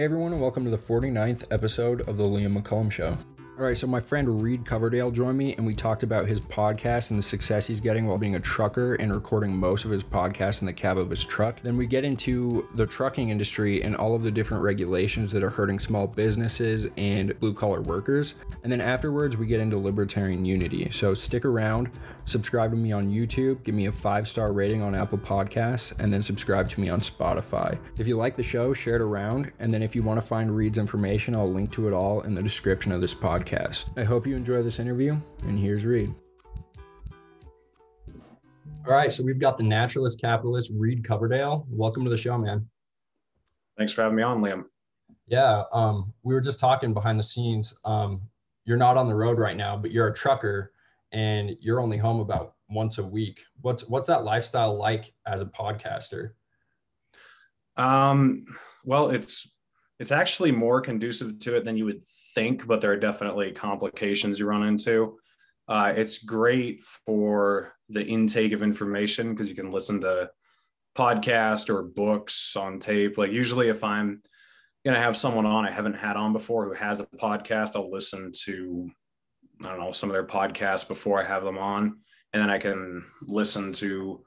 Hey everyone, and welcome to the 49th episode of the Liam McCullum Show. All right, so my friend Reed Coverdale joined me and we talked about his podcast and the success he's getting while being a trucker and recording most of his podcast in the cab of his truck. Then we get into the trucking industry and all of the different regulations that are hurting small businesses and blue collar workers. And then afterwards, we get into libertarian unity. So stick around, subscribe to me on YouTube, give me a five star rating on Apple Podcasts, and then subscribe to me on Spotify. If you like the show, share it around. And then if you want to find Reed's information, I'll link to it all in the description of this podcast podcast. I hope you enjoy this interview, and here's Reed. All right, so we've got the naturalist capitalist Reed Coverdale. Welcome to the show, man. Thanks for having me on, Liam. Yeah, um, we were just talking behind the scenes. Um, you're not on the road right now, but you're a trucker, and you're only home about once a week. What's what's that lifestyle like as a podcaster? Um, well, it's it's actually more conducive to it than you would think, but there are definitely complications you run into. Uh, it's great for the intake of information because you can listen to podcast or books on tape. Like usually, if I'm to have someone on I haven't had on before who has a podcast, I'll listen to I don't know some of their podcasts before I have them on, and then I can listen to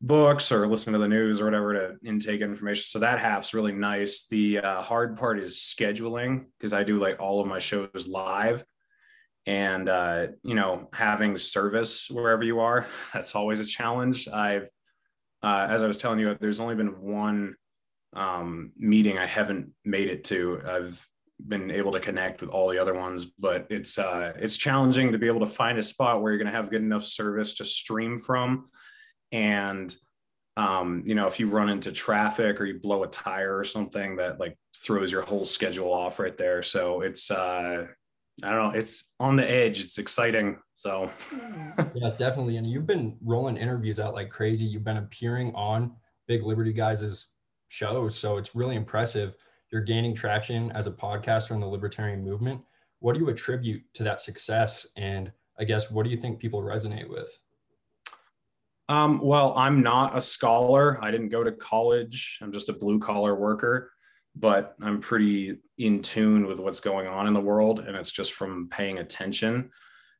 books or listen to the news or whatever to intake information. So that half's really nice. The uh, hard part is scheduling because I do like all of my shows live and uh, you know having service wherever you are that's always a challenge i've uh, as i was telling you there's only been one um, meeting i haven't made it to i've been able to connect with all the other ones but it's uh, it's challenging to be able to find a spot where you're going to have good enough service to stream from and um, you know if you run into traffic or you blow a tire or something that like throws your whole schedule off right there. So it's uh i don't know it's on the edge. It's exciting. So. Yeah definitely. And you've been rolling interviews out like crazy. You've been appearing on big liberty guys' shows. So it's really impressive. You're gaining traction as a podcaster in the libertarian movement. What do you attribute to that success? And i guess what do you think people resonate with um, well, I'm not a scholar. I didn't go to college. I'm just a blue collar worker, but I'm pretty in tune with what's going on in the world. And it's just from paying attention.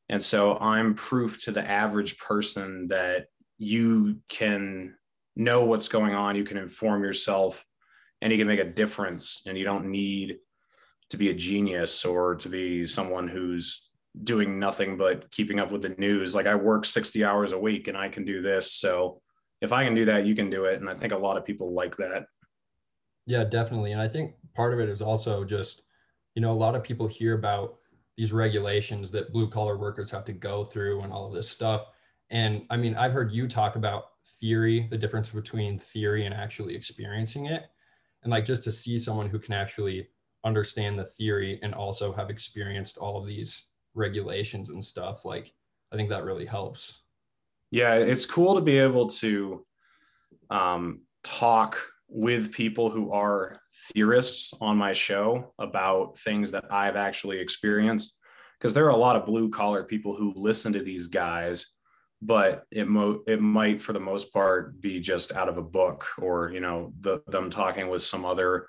And so I'm proof to the average person that you can know what's going on, you can inform yourself, and you can make a difference. And you don't need to be a genius or to be someone who's doing nothing but keeping up with the news. Like I work 60 hours a week and I can do this. So if I can do that, you can do it. And I think a lot of people like that. Yeah, definitely. And I think part of it is also just, you know, a lot of people hear about these regulations that blue collar workers have to go through and all of this stuff. And I mean, I've heard you talk about theory, the difference between theory and actually experiencing it. And like just to see someone who can actually understand the theory and also have experienced all of these regulations and stuff like i think that really helps. Yeah it's cool to be able to um, talk with people who are theorists on my show about things that i've actually experienced because there are a lot of blue collar people who listen to these guys but it mo- it might for the most part be just out of a book or you know the, them talking with some other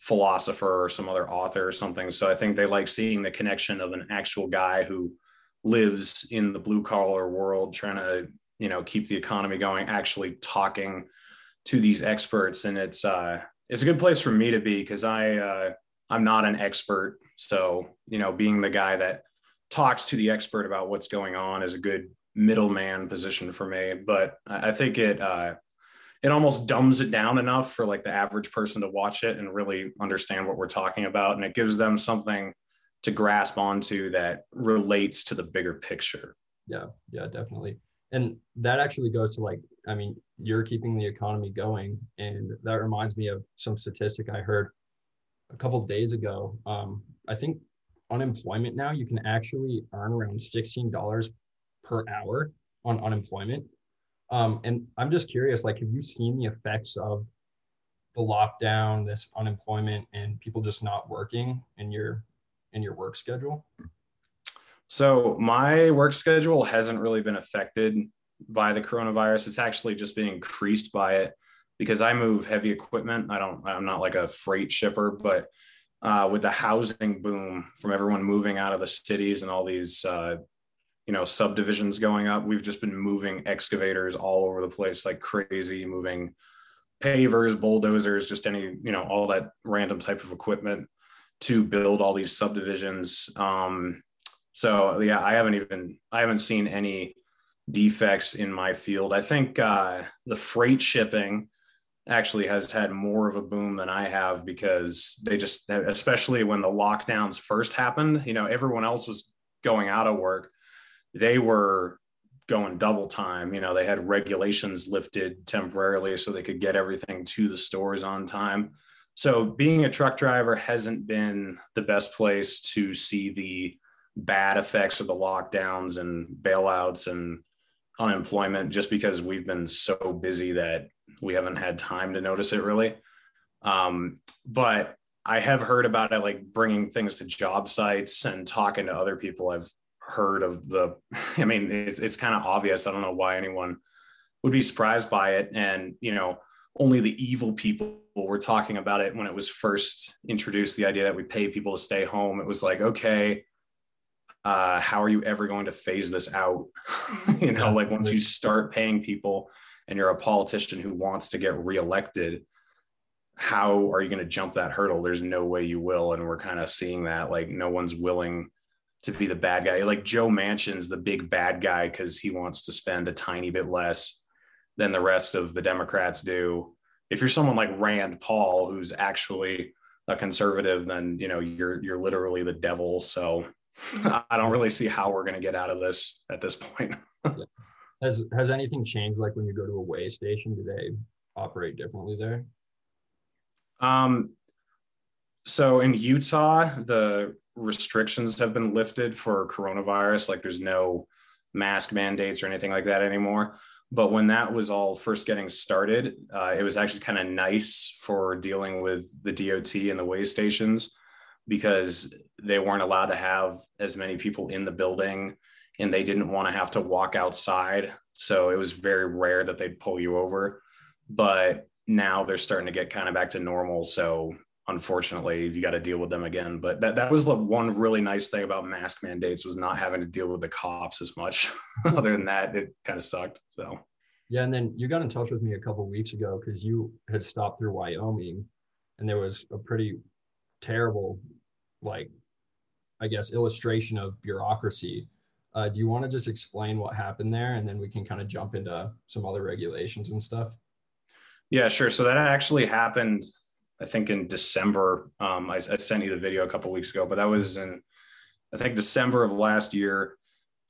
philosopher or some other author or something. So I think they like seeing the connection of an actual guy who lives in the blue collar world trying to, you know, keep the economy going, actually talking to these experts. And it's uh it's a good place for me to be because I uh I'm not an expert. So, you know, being the guy that talks to the expert about what's going on is a good middleman position for me. But I think it uh it almost dumbs it down enough for like the average person to watch it and really understand what we're talking about and it gives them something to grasp onto that relates to the bigger picture. Yeah yeah definitely. And that actually goes to like i mean you're keeping the economy going and that reminds me of some statistic i heard a couple days ago. Um, i think unemployment now you can actually earn around $16 per hour on unemployment um, and I'm just curious, like, have you seen the effects of the lockdown, this unemployment, and people just not working in your in your work schedule? So my work schedule hasn't really been affected by the coronavirus. It's actually just been increased by it because I move heavy equipment. I don't. I'm not like a freight shipper, but uh, with the housing boom from everyone moving out of the cities and all these uh, you know subdivisions going up. We've just been moving excavators all over the place like crazy moving pavers bulldozers just any you know all that random type of equipment to build all these subdivisions. Um, so yeah i haven't even i haven't seen any defects in my field. I think uh, the freight shipping actually has had more of a boom than I have because they just, especially when the lockdowns first happened, you know, everyone else was going out of work. They were going double time. You know, they had regulations lifted temporarily so they could get everything to the stores on time. So being a truck driver hasn't been the best place to see the bad effects of the lockdowns and bailouts and unemployment just because we've been so busy that we haven't had time to notice it really. Um, but I have heard about it, like bringing things to job sites and talking to other people. I've heard of the, I mean, it's, it's kind of obvious. I don't know why anyone would be surprised by it. And, you know, only the evil people were talking about it when it was first introduced the idea that we pay people to stay home. It was like, okay, uh, how are you ever going to phase this out? you know, like once you start paying people and you're a politician who wants to get reelected, how are you going to jump that hurdle? There's no way you will. And we're kind of seeing that like no one's willing to be the bad guy. Like Joe Manchin's the big bad guy because he wants to spend a tiny bit less than the rest of the Democrats do. If you're someone like Rand Paul, who's actually a conservative, then you know you're you're literally the devil. So I don't really see how we're going to get out of this at this point. Has has anything changed? Like when you go to a weigh station, do they operate differently there? Um, so in Utah, the restrictions have been lifted for coronavirus. Like there's no mask mandates or anything like that anymore. But when that was all first getting started, uh, it was actually kind of nice for dealing with the DOT and the weigh stations because they weren't allowed to have as many people in the building and they didn't want to have to walk outside. So it was very rare that they'd pull you over. But now they're starting to get kind of back to normal. So unfortunately, you got to deal with them again. But that, that was the one really nice thing about mask mandates was not having to deal with the cops as much. Other than that, it kind of sucked. So yeah, and then you got in touch with me a couple weeks ago because you had stopped through Wyoming, and there was a pretty terrible, like, I guess, illustration of bureaucracy uh, do you want to just explain what happened there, and then we can kind of jump into some other regulations and stuff? Yeah, sure. So that actually happened, I think, in December. Um, I, I, sent you the video a couple weeks ago, but that was in, I think, December of last year.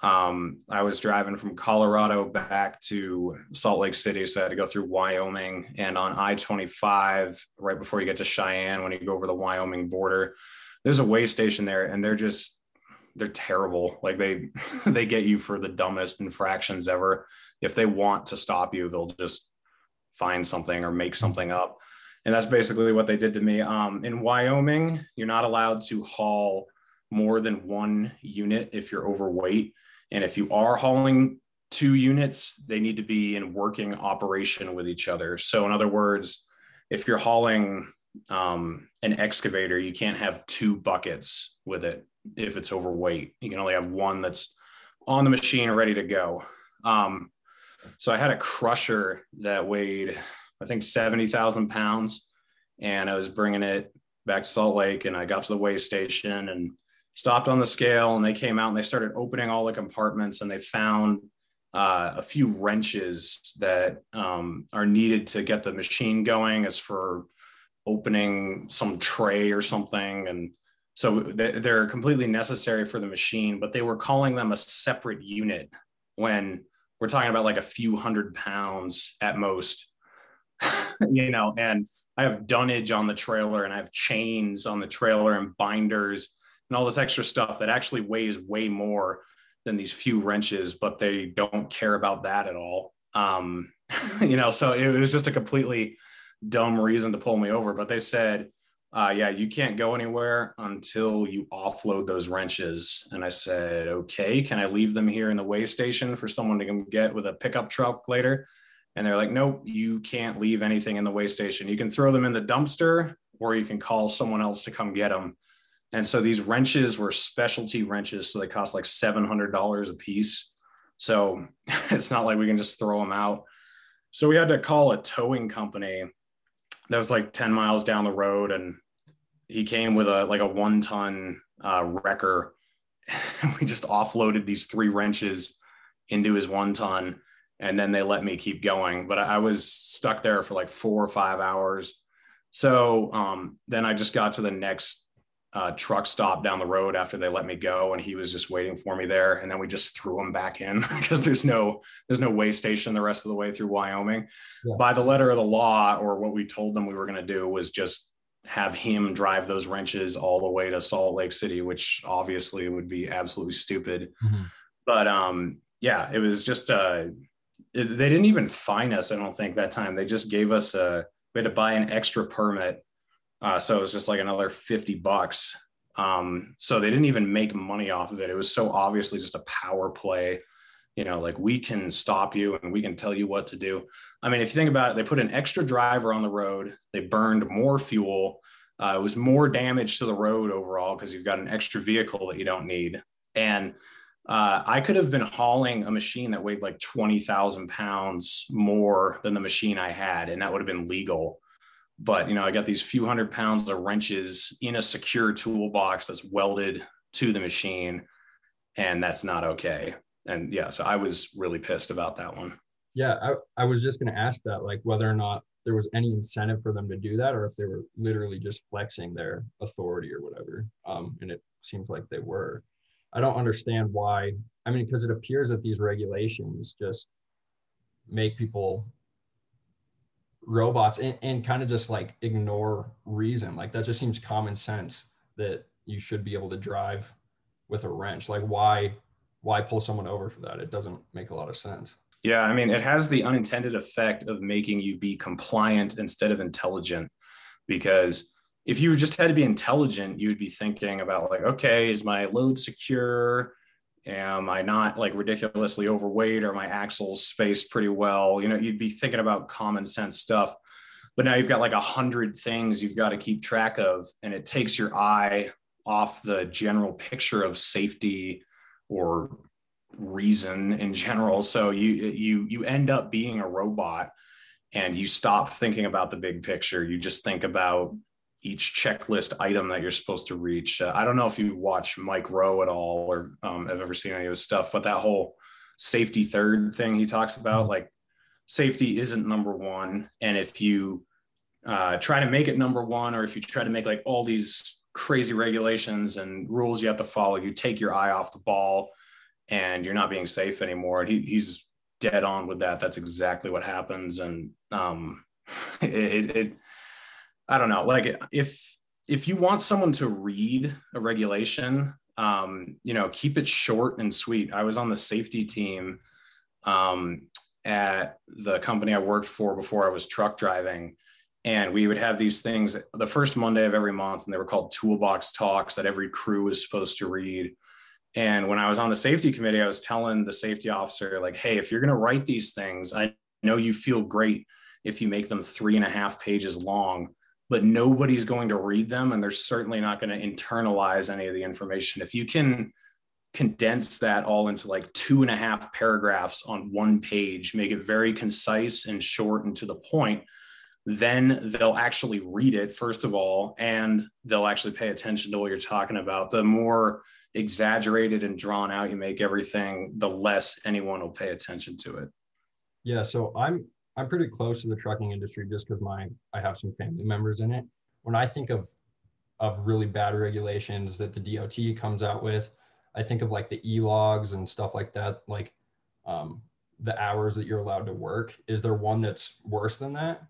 Um, I was driving from Colorado back to Salt Lake City, so I had to go through Wyoming, and on I twenty five, right before you get to Cheyenne, when you go over the Wyoming border, there's a weigh station there, and they're just they're terrible. Like they they get you for the dumbest infractions ever. If they want to stop you, they'll just find something or make something up. And that's basically what they did to me. Um, in Wyoming, you're not allowed to haul more than one unit if you're overweight. And if you are hauling two units, they need to be in working operation with each other. So, in other words, if you're hauling um, an excavator, you can't have two buckets with it if it's overweight. You can only have one that's on the machine ready to go. Um, so I had a crusher that weighed, I think, 70,000 pounds. And I was bringing it back to Salt Lake. And I got to the weigh station and stopped on the scale. And they came out and they started opening all the compartments and they found uh, a few wrenches that um, are needed to get the machine going as for opening some tray or something. And so they're completely necessary for the machine, but they were calling them a separate unit when we're talking about like a few hundred pounds at most, you know, and I have dunnage on the trailer and I have chains on the trailer and binders and all this extra stuff that actually weighs way more than these few wrenches, but they don't care about that at all. Um, you know, so it was just a completely dumb reason to pull me over, but they said, uh, yeah, you can't go anywhere until you offload those wrenches. And I said, okay, can I leave them here in the weigh station for someone to come get with a pickup truck later? And they're like, nope, you can't leave anything in the weigh station. You can throw them in the dumpster or you can call someone else to come get them. And so these wrenches were specialty wrenches. So they cost like $700 a piece. So it's not like we can just throw them out. So we had to call a towing company that was like 10 miles down the road. And he came with a like a one ton uh, wrecker. we just offloaded these three wrenches into his one ton. And then they let me keep going. But I was stuck there for like four or five hours. So um, then I just got to the next uh, truck stop down the road after they let me go, and he was just waiting for me there. And then we just threw him back in because there's no there's no weigh station the rest of the way through Wyoming. Yeah. By the letter of the law, or what we told them we were going to do was just have him drive those wrenches all the way to Salt Lake City, which obviously would be absolutely stupid. Mm-hmm. But um, yeah, it was just uh, it, they didn't even fine us. I don't think that time. They just gave us a we had to buy an extra permit uh, so it was just like another 50 bucks. Um, so they didn't even make money off of it. It was so obviously just a power play. You know, like we can stop you and we can tell you what to do. I mean, if you think about it, they put an extra driver on the road, they burned more fuel. Uh, it was more damage to the road overall because you've got an extra vehicle that you don't need. And uh, I could have been hauling a machine that weighed like 20,000 pounds more than the machine I had, and that would have been legal. But you know i got these few hundred pounds of wrenches in a secure toolbox that's welded to the machine and that's not okay. And yeah so i was really pissed about that one. Yeah i, I was just going to ask that like whether or not there was any incentive for them to do that or if they were literally just flexing their authority or whatever. Um, and it seems like they were i don't understand why i mean because it appears that these regulations just make people robots and, and kind of just like ignore reason. Like that just seems common sense that you should be able to drive with a wrench. Like why why pull someone over for that? It doesn't make a lot of sense. Yeah, I mean, it has the unintended effect of making you be compliant instead of intelligent. Because if you just had to be intelligent, you'd be thinking about, like, okay, is my load secure? am i not like ridiculously overweight? Are my axles spaced pretty well? You know you'd be thinking about common sense stuff. But now you've got like a hundred things you've got to keep track of and it takes your eye off the general picture of safety or reason in general. So you you you end up being a robot and you stop thinking about the big picture. You just think about each checklist item that you're supposed to reach. Uh, I don't know if you watch Mike Rowe at all or um, have ever seen any of his stuff, but that whole safety third thing he talks about, mm-hmm. like safety isn't number one. And if you uh, try to make it number one, or if you try to make like all these crazy regulations and rules you have to follow, you take your eye off the ball and you're not being safe anymore. And he, he's dead on with that. That's exactly what happens. And um, it, it I don't know, like if if you want someone to read a regulation, um, you know, keep it short and sweet. I was on the safety team um, at the company I worked for before I was truck driving. And we would have these things the first Monday of every month, and they were called toolbox talks that every crew was supposed to read. And when I was on the safety committee, I was telling the safety officer, like, hey, if you're going to write these things, I know you feel great if you make them three and a half pages long but nobody's going to read them and they're certainly not going to internalize any of the information. If you can condense that all into like two and a half paragraphs on one page, make it very concise and short and to the point, then they'll actually read it, first of all, and they'll actually pay attention to what you're talking about. The more exaggerated and drawn out you make everything, the less anyone will pay attention to it. Yeah. So I'm I'm pretty close to the trucking industry just because my I have some family members in it. When I think of of really bad regulations that the DOT comes out with, I think of like the e-logs and stuff like that, like um, the hours that you're allowed to work. Is there one that's worse than that?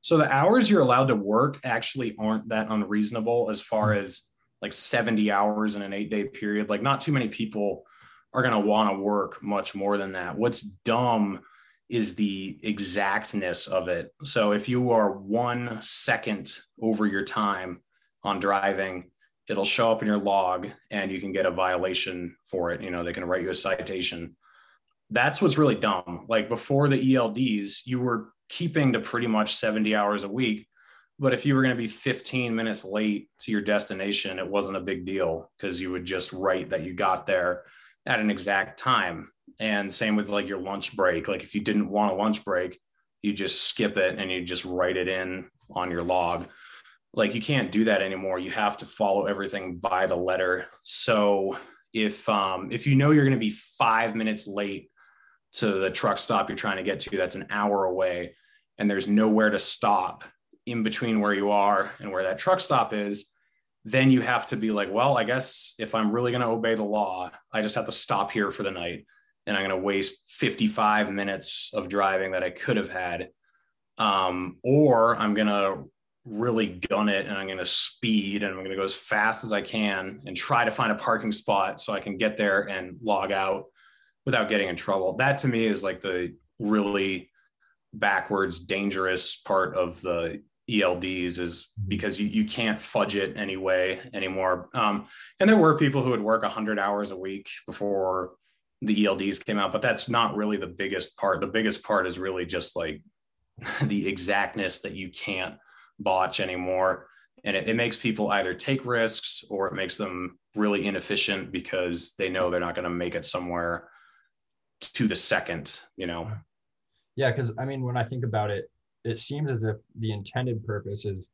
So the hours you're allowed to work actually aren't that unreasonable as far hmm. as like 70 hours in an eight day period. Like not too many people are going to want to work much more than that. What's dumb is the exactness of it. So if you are one second over your time on driving, it'll show up in your log and you can get a violation for it. You know, they can write you a citation. That's what's really dumb. Like before the ELDs, you were keeping to pretty much 70 hours a week, But if you were going to be 15 minutes late to your destination, it wasn't a big deal because you would just write that you got there at an exact time. And same with like your lunch break. Like if you didn't want a lunch break, you just skip it and you just write it in on your log. Like you can't do that anymore. You have to follow everything by the letter. So if um, if you know you're going to be five minutes late to the truck stop you're trying to get to, that's an hour away, and there's nowhere to stop in between where you are and where that truck stop is, then you have to be like, well, I guess if I'm really going to obey the law, I just have to stop here for the night, and I'm going to waste 55 minutes of driving that I could have had, um, or I'm going to really gun it and I'm going to speed and I'm going to go as fast as I can and try to find a parking spot so I can get there and log out without getting in trouble. That to me is like the really backwards, dangerous part of the ELDs is mm-hmm. because you, you can't fudge it anyway anymore. Um, and there were people who would work 100 hours a week before the ELDs came out, but that's not really the biggest part. The biggest part is really just like the exactness that you can't botch anymore. And it, it makes people either take risks or it makes them really inefficient because they know they're not going to make it somewhere to the second, you know? Yeah. Cause I mean, when I think about it, it seems as if the intended purpose is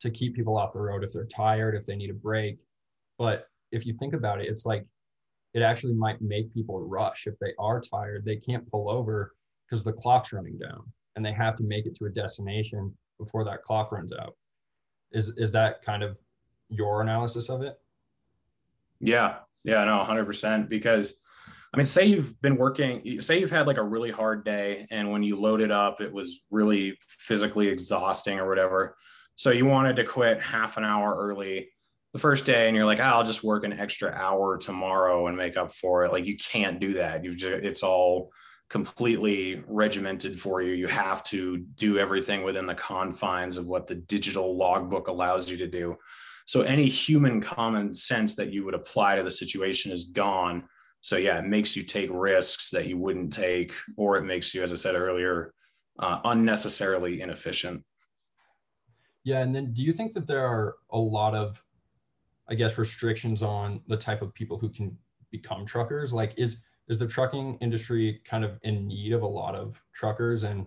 to keep people off the road if they're tired, if they need a break. But if you think about it, it's like it actually might make people rush. If they are tired, they can't pull over because the clock's running down and they have to make it to a destination before that clock runs out. Is is that kind of your analysis of it? Yeah. Yeah, no, 100% because I mean, say you've been working, say you've had like a really hard day and when you loaded up it was really physically exhausting or whatever. So you wanted to quit half an hour early the first day and you're like, oh, I'll just work an extra hour tomorrow and make up for it. Like you can't do that. You've just, it's all completely regimented for you. You have to do everything within the confines of what the digital logbook allows you to do. So any human common sense that you would apply to the situation is gone. So yeah, it makes you take risks that you wouldn't take, or it makes you, as I said earlier, uh, unnecessarily inefficient. Yeah, and then do you think that there are a lot of, I guess, restrictions on the type of people who can become truckers? Like, is is the trucking industry kind of in need of a lot of truckers? And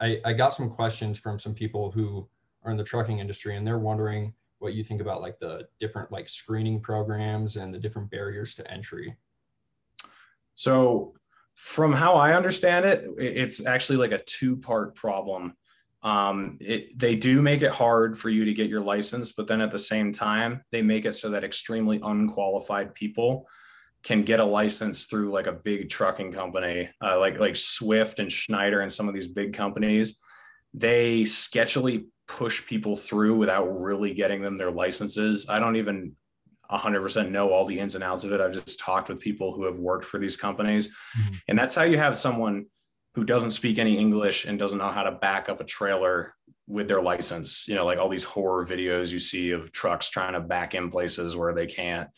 I, I got some questions from some people who are in the trucking industry and they're wondering what you think about like the different like screening programs and the different barriers to entry. So from how I understand it, it's actually like a two part problem. Um, it, they do make it hard for you to get your license, but then at the same time, they make it so that extremely unqualified people can get a license through like a big trucking company, uh, like like Swift and Schneider and some of these big companies, they sketchily push people through without really getting them their licenses. I don't even 100% know all the ins and outs of it. I've just talked with people who have worked for these companies. Mm-hmm. And that's how you have someone who doesn't speak any English and doesn't know how to back up a trailer with their license. You know, like all these horror videos you see of trucks trying to back in places where they can't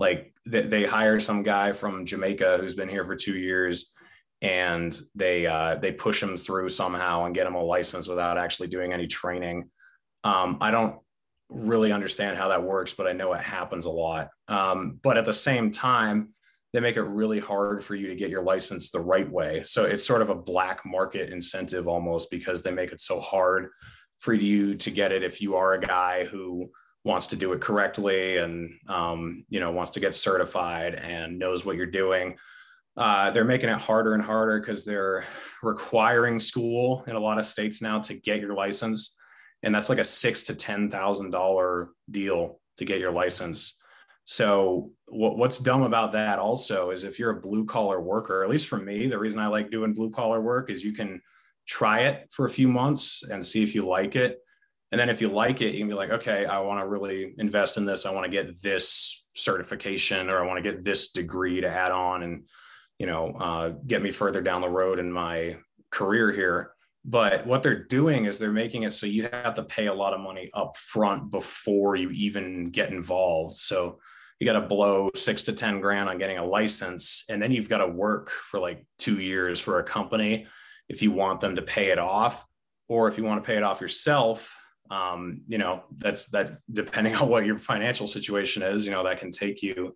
like they, they hire some guy from Jamaica who's been here for two years and they uh, they push him through somehow and get him a license without actually doing any training. Um, I don't really understand how that works, but I know it happens a lot. Um, but at the same time, they make it really hard for you to get your license the right way. So it's sort of a black market incentive almost because they make it so hard for you to get it if you are a guy who wants to do it correctly and um, you know wants to get certified and knows what you're doing. Uh, they're making it harder and harder because they're requiring school in a lot of states now to get your license. And that's like a six to ten thousand dollar deal to get your license so what, what's dumb about that also is if you're a blue collar worker at least for me the reason i like doing blue collar work is you can try it for a few months and see if you like it and then if you like it, you can be like, okay, I want to really invest in this. I want to get this certification or I want to get this degree to add on and, you know, uh, get me further down the road in my career here. But what they're doing is they're making it so you have to pay a lot of money up front before you even get involved. So you got to blow six to 10 grand on getting a license. And then you've got to work for like two years for a company if you want them to pay it off. Or if you want to pay it off yourself, um, you know, that's that depending on what your financial situation is, you know, that can take you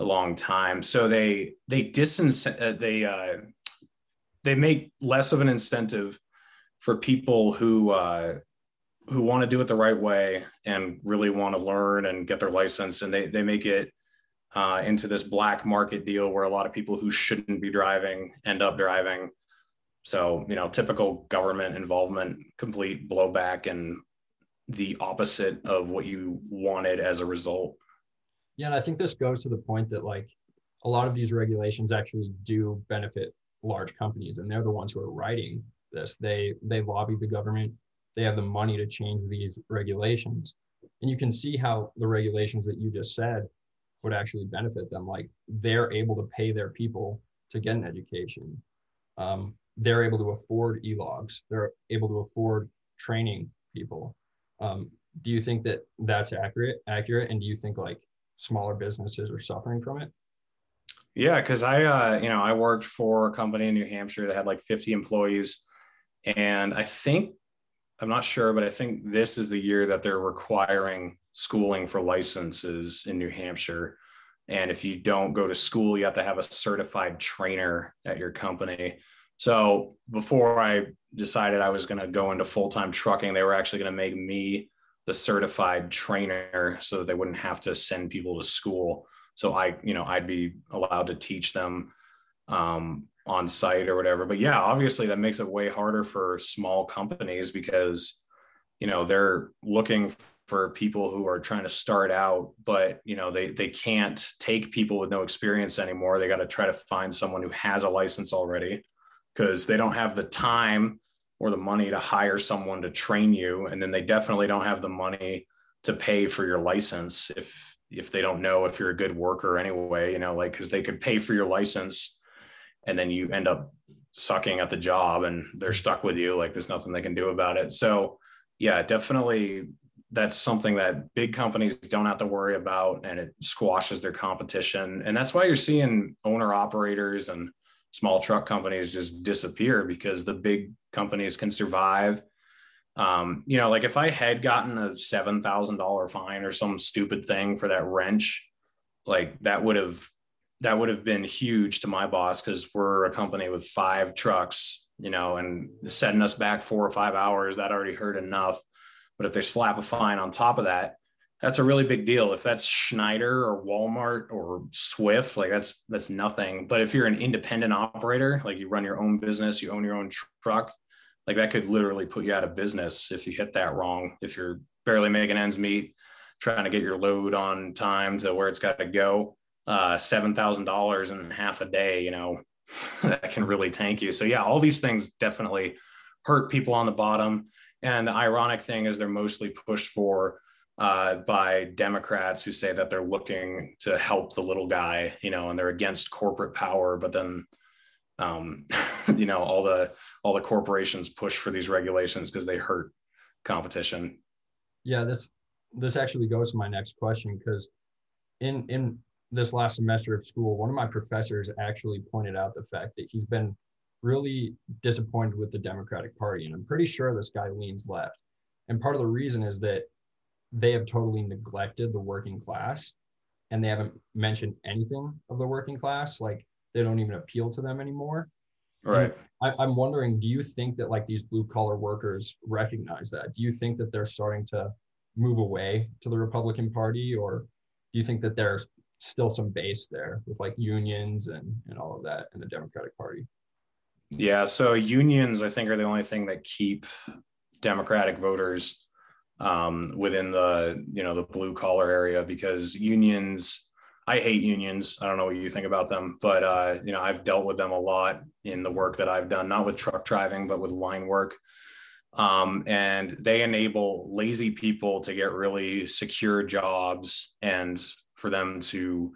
a long time. So they they distance uh, they uh, they make less of an incentive for people who uh, who want to do it the right way and really want to learn and get their license, and they they make it uh, into this black market deal where a lot of people who shouldn't be driving end up driving. So you know, typical government involvement, complete blowback, and the opposite of what you wanted as a result. Yeah, and I think this goes to the point that like a lot of these regulations actually do benefit large companies, and they're the ones who are writing this. They they lobby the government. They have the money to change these regulations, and you can see how the regulations that you just said would actually benefit them. Like they're able to pay their people to get an education. Um, they're able to afford e-logs. They're able to afford training people. Um, do you think that that's accurate? Accurate, and do you think like smaller businesses are suffering from it? Yeah, because I, uh, you know, I worked for a company in New Hampshire that had like 50 employees, and I think I'm not sure, but I think this is the year that they're requiring schooling for licenses in New Hampshire. And if you don't go to school, you have to have a certified trainer at your company. So before I decided I was going to go into full time trucking, they were actually going to make me the certified trainer so that they wouldn't have to send people to school. So I, you know, I'd be allowed to teach them um, on site or whatever. But yeah, obviously that makes it way harder for small companies because, you know, they're looking for people who are trying to start out, but you know, they they can't take people with no experience anymore. They got to try to find someone who has a license already because they don't have the time or the money to hire someone to train you and then they definitely don't have the money to pay for your license if if they don't know if you're a good worker anyway you know like because they could pay for your license and then you end up sucking at the job and they're stuck with you like there's nothing they can do about it so yeah definitely that's something that big companies don't have to worry about and it squashes their competition and that's why you're seeing owner operators and small truck companies just disappear because the big companies can survive. Um, you know, like if I had gotten a seven thousand dollar fine or some stupid thing for that wrench, like that would have that would have been huge to my boss because we're a company with five trucks, you know, and setting us back four or five hours that already hurt enough. But if they slap a fine on top of that, that's a really big deal. If that's Schneider or Walmart or Swift, like that's that's nothing. But if you're an independent operator, like you run your own business, you own your own truck, like that could literally put you out of business if you hit that wrong. If you're barely making ends meet, trying to get your load on time to where it's got to go, uh, seven thousand dollars in half a day, you know, that can really tank you. So yeah, all these things definitely hurt people on the bottom. And the ironic thing is they're mostly pushed for uh, by Democrats who say that they're looking to help the little guy, you know, and they're against corporate power, but then um, you know all the all the corporations push for these regulations because they hurt competition yeah this this actually goes to my next question because in in this last semester of school one of my professors actually pointed out the fact that he's been really disappointed with the democratic party and i'm pretty sure this guy leans left. And part of the reason is that they have totally neglected the working class and they haven't mentioned anything of the working class like they don't even appeal to them anymore. Right. I, i'm wondering do you think that like these blue collar workers recognize that? Do you think that they're starting to move away to the republican party or do you think that there's still some base there with like unions and and all of that in the democratic party yeah so unions i think are the only thing that keep democratic voters um, within the you know the blue collar area because unions I hate unions. I don't know what you think about them, but uh, you know I've dealt with them a lot in the work that I've done, not with truck driving, but with line work. Um, and they enable lazy people to get really secure jobs and for them to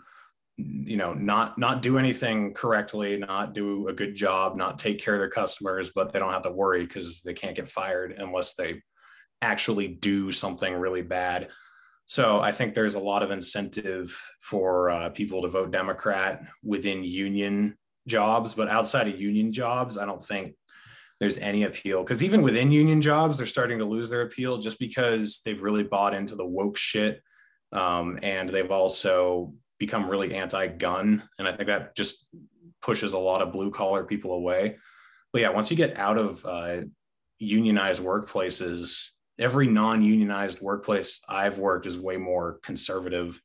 you know not not do anything correctly not do a good job not take care of their customers but they don't have to worry because they can't get fired unless they actually do something really bad. So I think there's a lot of incentive for uh, people to vote Democrat within union jobs, but outside of union jobs, I don't think there's any appeal because even within union jobs they're starting to lose their appeal just because they've really bought into the woke shit um, and they've also become really anti-gun. And i think that just pushes a lot of blue collar people away. But yeah once you get out of uh, unionized workplaces every non-unionized workplace i've worked is way more conservative.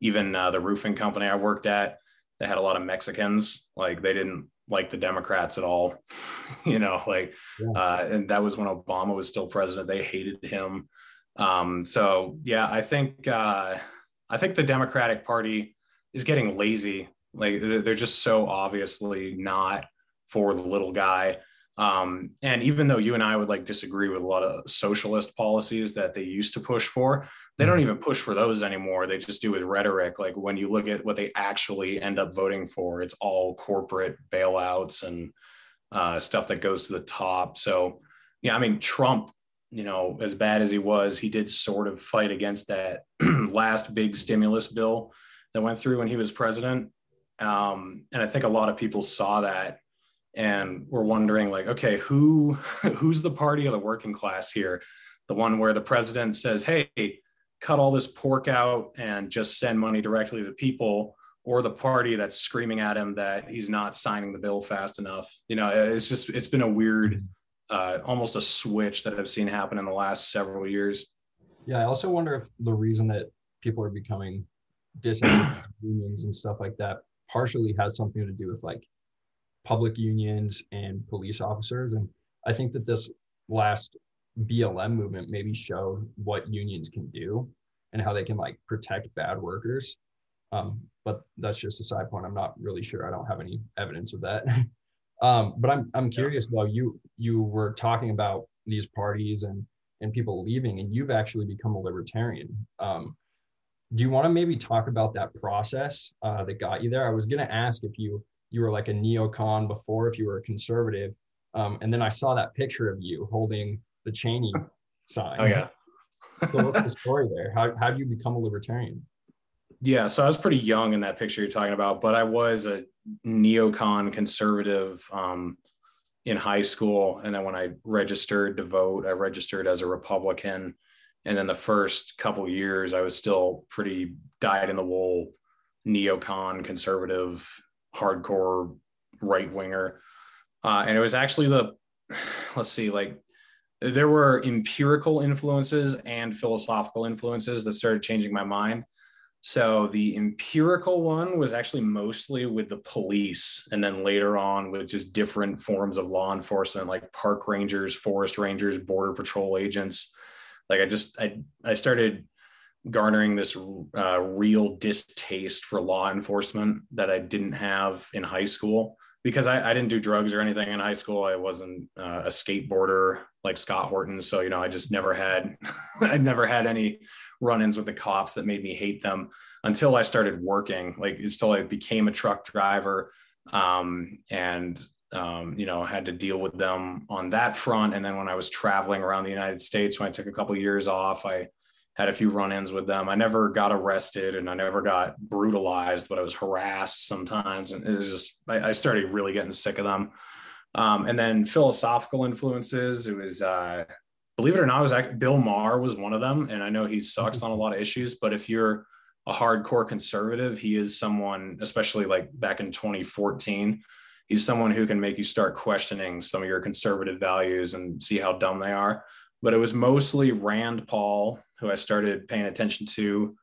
Even uh, the roofing company i worked at they had a lot of mexicans. Like they didn't like the democrats at all you know like yeah. uh, and that was when obama was still president. They hated him um, so yeah i think uh, i think the democratic party is getting lazy like they're just so obviously not for the little guy um, and even though you and I would like disagree with a lot of socialist policies that they used to push for, they don't mm-hmm. even push for those anymore. They just do with rhetoric. Like when you look at what they actually end up voting for, it's all corporate bailouts and uh, stuff that goes to the top. So, yeah, I mean, Trump, you know, as bad as he was, he did sort of fight against that last big stimulus bill that went through when he was president. Um, and I think a lot of people saw that and we're wondering like okay who who's the party of the working class here the one where the president says hey cut all this pork out and just send money directly to the people or the party that's screaming at him that he's not signing the bill fast enough you know it's just it's been a weird uh, almost a switch that i've seen happen in the last several years yeah i also wonder if the reason that people are becoming disinterested unions and stuff like that partially has something to do with like public unions and police officers. And I think that this last BLM movement maybe showed what unions can do and how they can like protect bad workers. Um, but that's just a side point. I'm not really sure. I don't have any evidence of that. um, but I'm I'm curious though. You you were talking about these parties and and people leaving, and you've actually become a libertarian. Um, do you want to maybe talk about that process uh, that got you there? I was going to ask if you you were like a neocon before if you were a conservative. Um, and then I saw that picture of you holding the Cheney sign. Oh yeah. so what's the story there? How how do you become a libertarian? Yeah, so I was pretty young in that picture you're talking about, but I was a neocon conservative um, in high school, and then when I registered to vote, I registered as a Republican. And then the first couple years, I was still pretty dyed in the wool neocon conservative hardcore right winger. Uh, and it was actually the, let's see, like there were empirical influences and philosophical influences that started changing my mind. So the empirical one was actually mostly with the police, and then later on with just different forms of law enforcement, like park rangers, forest rangers, border patrol agents. Like I just I I started garnering this uh, real distaste for law enforcement that I didn't have in high school because I, I didn't do drugs or anything in high school. I wasn't uh, a skateboarder like Scott Horton. So, you know, I just never had, I never had any run-ins with the cops that made me hate them until I started working, like until I became a truck driver um, and, um, you know, had to deal with them on that front. And then when I was traveling around the United States, when I took a couple of years off, I had a few run-ins with them. I never got arrested and I never got brutalized, but I was harassed sometimes. And it was just I, I started really getting sick of them. Um, and then philosophical influences. It was uh, believe it or not, it was Bill Maher was one of them. And I know he sucks on a lot of issues, but if you're a hardcore conservative, he is someone, especially like back in 2014, he's someone who can make you start questioning some of your conservative values and see how dumb they are. But it was mostly Rand Paul who I started paying attention to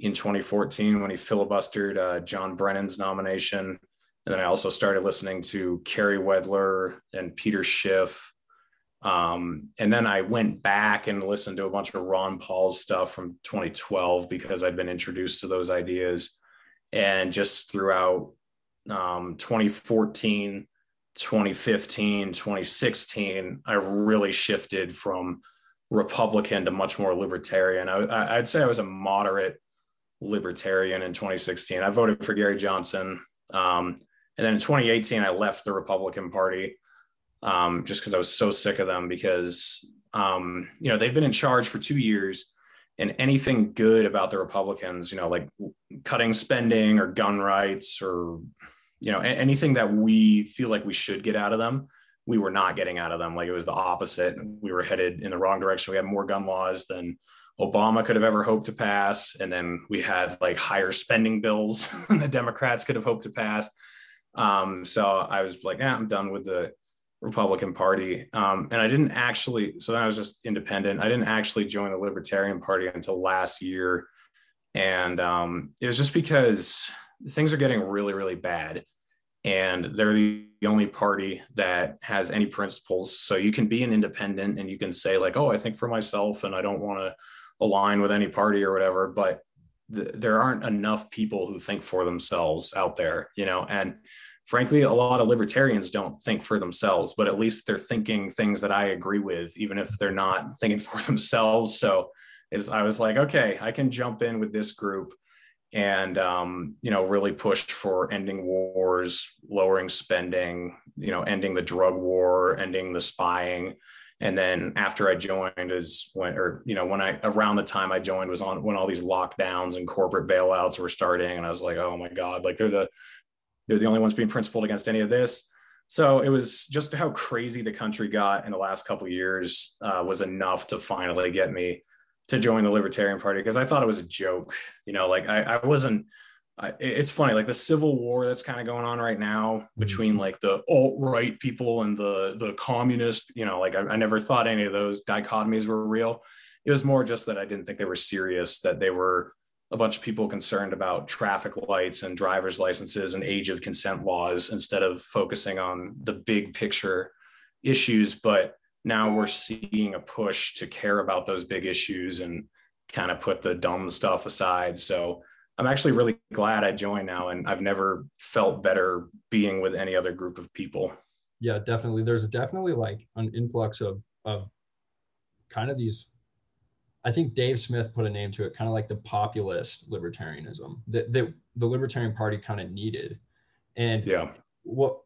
in 2014 when he filibustered uh, John Brennan's nomination. And then I also started listening to Carey Wedler and Peter Schiff. Um, and then I went back and listened to a bunch of Ron Paul's stuff from 2012 because I'd been introduced to those ideas. And just throughout um, 2014, 2015, 2016, I really shifted from Republican to much more libertarian. I, would say I was a moderate libertarian in 2016. I voted for Gary Johnson. Um, and then in 2018, I left the Republican Party um, just because I was so sick of them because, um, you know, they've been in charge for two years and anything good about the Republicans, you know, like cutting spending or gun rights or, you know, anything that we feel like we should get out of them, we were not getting out of them. Like it was the opposite. We were headed in the wrong direction. We had more gun laws than Obama could have ever hoped to pass. And then we had like higher spending bills than the Democrats could have hoped to pass. Um, so I was like, yeah, I'm done with the Republican Party. Um, and I didn't actually, so I was just independent. I didn't actually join the Libertarian Party until last year. And um, it was just because things are getting really, really bad and they're the only party that has any principles so you can be an independent and you can say like oh i think for myself and i don't want to align with any party or whatever but th- there aren't enough people who think for themselves out there you know and frankly a lot of libertarians don't think for themselves but at least they're thinking things that i agree with even if they're not thinking for themselves. So is i was like okay i can jump in with this group and um, you know really push for ending wars lowering spending you know ending the drug war ending the spying. And then after i joined is when or you know when i around the time i joined was on when all these lockdowns and corporate bailouts were starting and i was like oh my god like they're the they're the only ones being principled against any of this so it was just how crazy the country got in the last couple years uh, was enough to finally get me to join the Libertarian Party because I thought it was a joke. You know, like I, I wasn't. I, it's funny, like the civil war that's kind of going on right now mm-hmm. between like the alt right people and the the communist. You know, like I, I never thought any of those dichotomies were real. It was more just that I didn't think they were serious. That they were a bunch of people concerned about traffic lights and driver's licenses and age of consent laws instead of focusing on the big picture issues. But now we're seeing a push to care about those big issues and kind of put the dumb stuff aside. So I'm actually really glad I joined now, and I've never felt better being with any other group of people. Yeah, definitely. There's definitely like an influx of of kind of these. I think Dave Smith put a name to it, kind of like the populist libertarianism that, that the Libertarian Party kind of needed. And yeah, what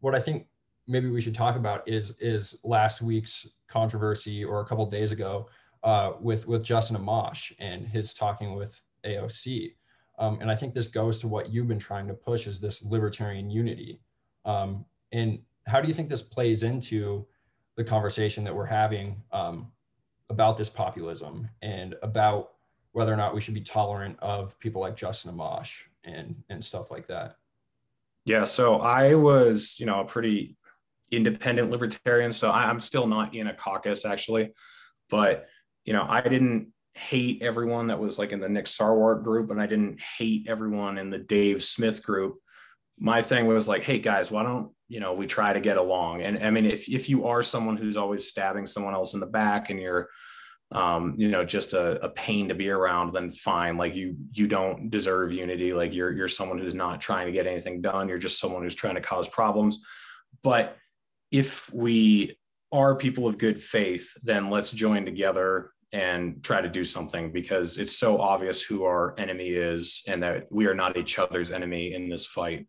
what I think maybe we should talk about is is last week's controversy or a couple days ago uh, with with Justin Amash and his talking with AOC. Um, and I think this goes to what you've been trying to push is this libertarian unity. Um, and how do you think this plays into the conversation that we're having um, about this populism and about whether or not we should be tolerant of people like Justin Amash and and stuff like that? Yeah, so I was, you know, a pretty independent libertarian. So I, am still not in a caucus actually, but you know, I didn't hate everyone that was like in the Nick Sarwark group, and I didn't hate everyone in the Dave Smith group. My thing was like, hey guys, why don't you know we try to get along? And I mean, if if you are someone who's always stabbing someone else in the back and you're um, you know, just a, a pain to be around, then fine. Like you, you don't deserve unity. Like you're, you're someone who's not trying to get anything done. You're just someone who's trying to cause problems. But if we are people of good faith, then let's join together and try to do something because it's so obvious who our enemy is and that we are not each other's enemy in this fight.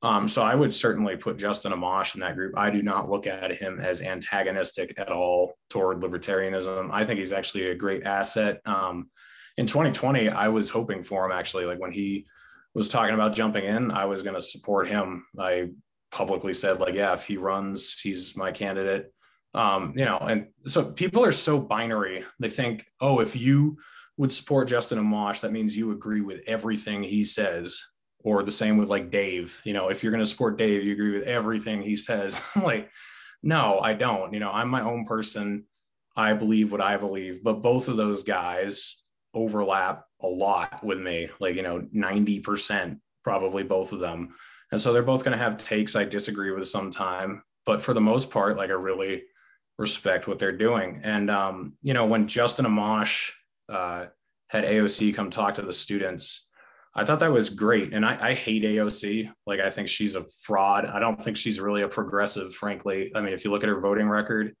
Um, so I would certainly put Justin Amash in that group. I do not look at him as antagonistic at all toward libertarianism. I think he's actually a great asset. Um, in 2020, I was hoping for him actually, like when he was talking about jumping in, I was going to support him. I publicly said like yeah if he runs he's my candidate um you know and so people are so binary they think oh if you would support justin amash that means you agree with everything he says or the same with like dave you know if you're going to support dave you agree with everything he says. Like no i don't you know i'm my own person. I believe what i believe. But both of those guys overlap a lot with me like you know 90% probably both of them. And so they're both going to have takes I disagree with sometime, but for the most part, like I really respect what they're doing. And, um, you know, when Justin Amash uh, had AOC come talk to the students, I thought that was great. And I, I, hate AOC. Like, I think she's a fraud. I don't think she's really a progressive, frankly. I mean, if you look at her voting record,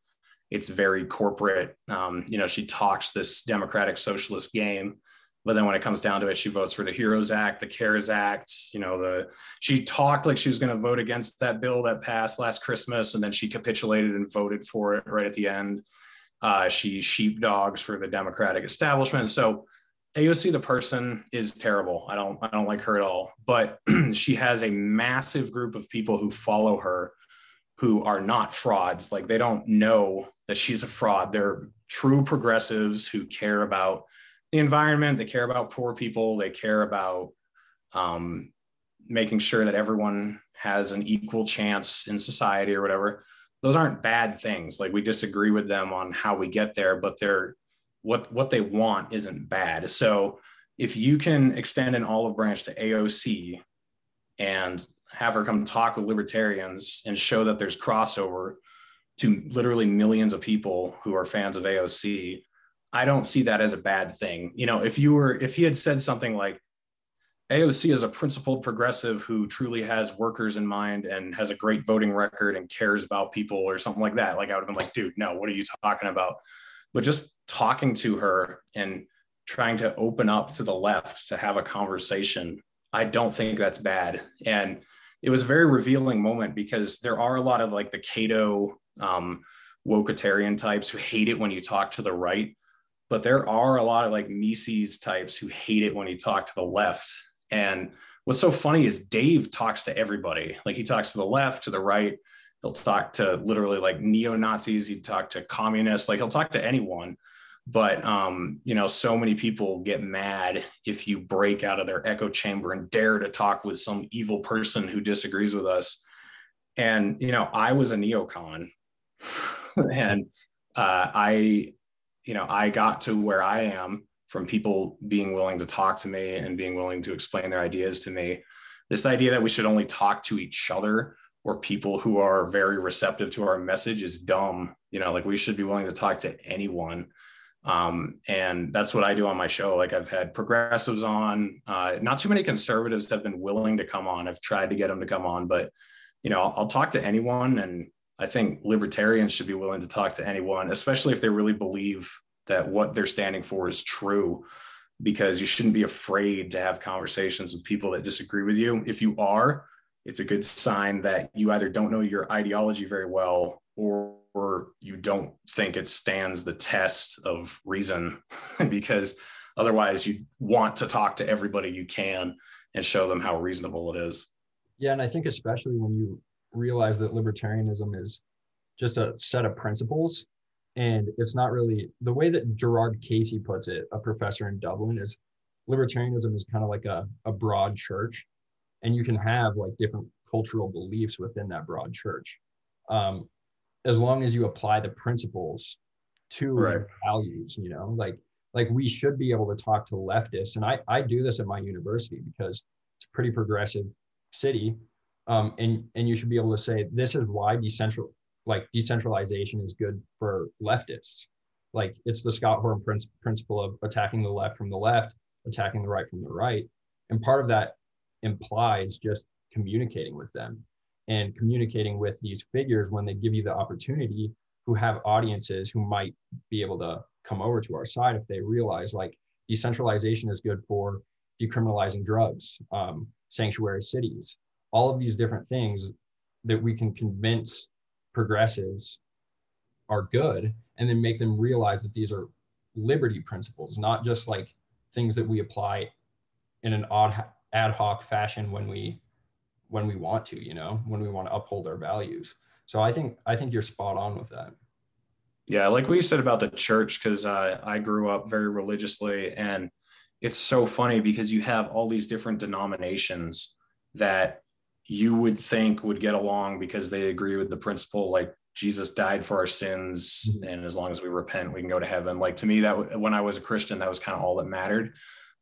it's very corporate. Um, you know, she talks this democratic socialist game but then when it comes down to it she votes for the heroes act the cares act you know the she talked like she was going to vote against that bill that passed last christmas and then she capitulated and voted for it right at the end uh, she sheepdogs for the democratic establishment so aoc the person is terrible i don't i don't like her at all but she has a massive group of people who follow her who are not frauds. Like they don't know that she's a fraud. They're true progressives who care about the environment. They care about poor people. They care about um, making sure that everyone has an equal chance in society or whatever. Those aren't bad things. Like we disagree with them on how we get there, but they're what what they want isn't bad. So if you can extend an olive branch to AOC and have her come talk with libertarians and show that there's crossover to literally millions of people who are fans of AOC, I don't see that as a bad thing. You know, if you were, if he had said something like, AOC is a principled progressive who truly has workers in mind and has a great voting record and cares about people or something like that. Like I would have been like, dude, no, what are you talking about? But just talking to her and trying to open up to the left to have a conversation, I don't think that's bad. And it was a very revealing moment because there are a lot of like the Cato um, types who hate it when you talk to the right, but there are a lot of like Mises types who hate it when you talk to the left. And what's so funny is Dave talks to everybody. Like he talks to the left, to the right. He'll talk to literally like neo Nazis. He'd talk to communists. Like he'll talk to anyone but um, you know so many people get mad if you break out of their echo chamber and dare to talk with some evil person who disagrees with us and you know i was a neocon and uh, i you know i got to where i am from people being willing to talk to me and being willing to explain their ideas to me this idea that we should only talk to each other or people who are very receptive to our message is dumb you know like we should be willing to talk to anyone um, and that's what I do on my show. Like I've had progressives on, uh, not too many conservatives have been willing to come on. I've tried to get them to come on, but you know, I'll, I'll talk to anyone. And I think libertarians should be willing to talk to anyone, especially if they really believe that what they're standing for is true, because you shouldn't be afraid to have conversations with people that disagree with you. If you are, it's a good sign that you either don't know your ideology very well or or you don't think it stands the test of reason because otherwise you want to talk to everybody you can and show them how reasonable it is. Yeah and i think especially when you realize that libertarianism is just a set of principles and it's not really the way that gerard casey puts it a professor in dublin is libertarianism is kind of like a, a broad church and you can have like different cultural beliefs within that broad church um, as long as you apply the principles to right. values you know like like we should be able to talk to leftists. And i i do this at my university because it's a pretty progressive city um, and and you should be able to say this is why decentral like decentralization is good for leftists. Like it's the Scott Horton prin- principle of attacking the left from the left attacking the right from the right. And part of that implies just communicating with them and communicating with these figures when they give you the opportunity who have audiences who might be able to come over to our side if they realize like decentralization is good for decriminalizing drugs um, sanctuary cities all of these different things that we can convince progressives are good and then make them realize that these are liberty principles not just like things that we apply in an odd ad hoc fashion when we when we want to, you know, when we want to uphold our values. So I think I think you're spot on with that. Yeah, like we said about the church, because uh, I grew up very religiously, and it's so funny because you have all these different denominations that you would think would get along because they agree with the principle, like Jesus died for our sins, mm-hmm. and as long as we repent, we can go to heaven. Like to me, that when I was a Christian, that was kind of all that mattered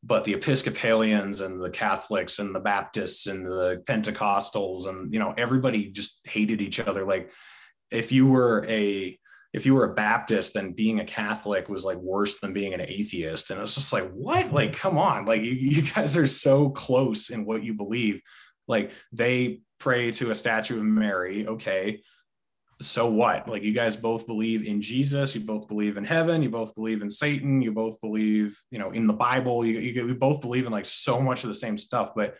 but the Episcopalians and the Catholics and the Baptists and the Pentecostals and you know everybody just hated each other. Like if you were a if you were a Baptist, then being a Catholic was like worse than being an atheist. And it was just like, what? Like, come on. Like you, you guys are so close in what you believe. Like they pray to a statue of Mary. Okay so what? Like you guys both believe in Jesus, you both believe in heaven, you both believe in Satan, you both believe, you know, in the Bible. You, you, both believe in like so much of the same stuff, but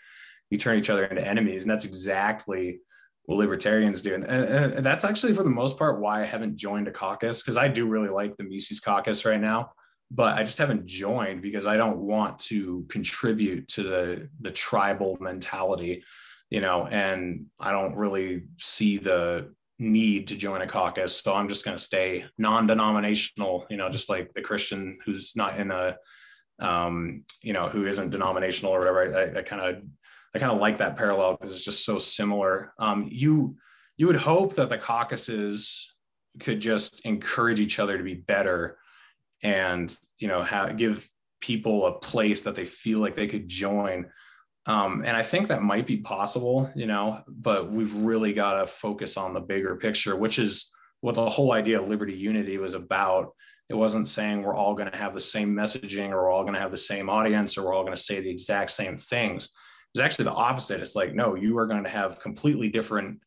you turn each other into enemies, and that's exactly what libertarians do. And, and, and that's actually for the most part why I haven't joined a caucus because I do really like the Mises caucus right now, but I just haven't joined because I don't want to contribute to the the tribal mentality, you know, and I don't really see the need to join a caucus. So I'm just going to stay non-denominational, you know, just like the Christian who's not in a, um, you know, who isn't denominational or whatever. I kind of, I kind of like that parallel because it's just so similar. Um, you, you would hope that the caucuses could just encourage each other to be better and, you know, have, give people a place that they feel like they could join um, and I think that might be possible, you know, but we've really got to focus on the bigger picture, which is what the whole idea of liberty unity was about. It wasn't saying we're all going to have the same messaging or we're all going to have the same audience or we're all going to say the exact same things. It's actually the opposite. It's like, no, you are going to have completely different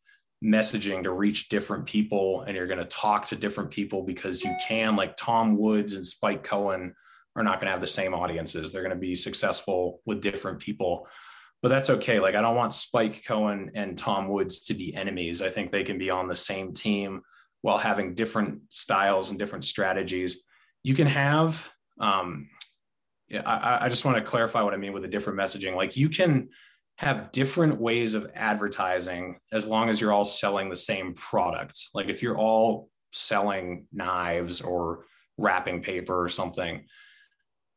messaging to reach different people and you're going to talk to different people because you can, like Tom Woods and Spike Cohen are not going to have the same audiences. They're going to be successful with different people but that's okay. Like I don't want Spike Cohen and Tom Woods to be enemies. I think they can be on the same team while having different styles and different strategies. You can have, um, yeah, I, I just want to clarify what I mean with the different messaging. Like you can have different ways of advertising as long as you're all selling the same product. Like if you're all selling knives or wrapping paper or something,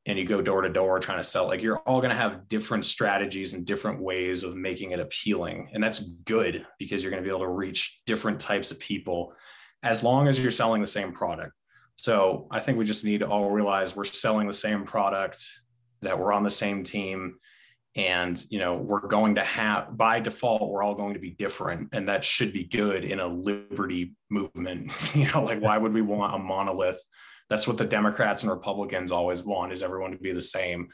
and you go door to door trying to sell like you're all going to have different strategies and different ways of making it appealing. And that's good because you're going to be able to reach different types of people as long as you're selling the same product. So i think we just need to all realize we're selling the same product that we're on the same team and you know we're going to have by default we're all going to be different and that should be good in a liberty movement. You know like why would we want a monolith that's what the Democrats and Republicans always want is everyone to be the same.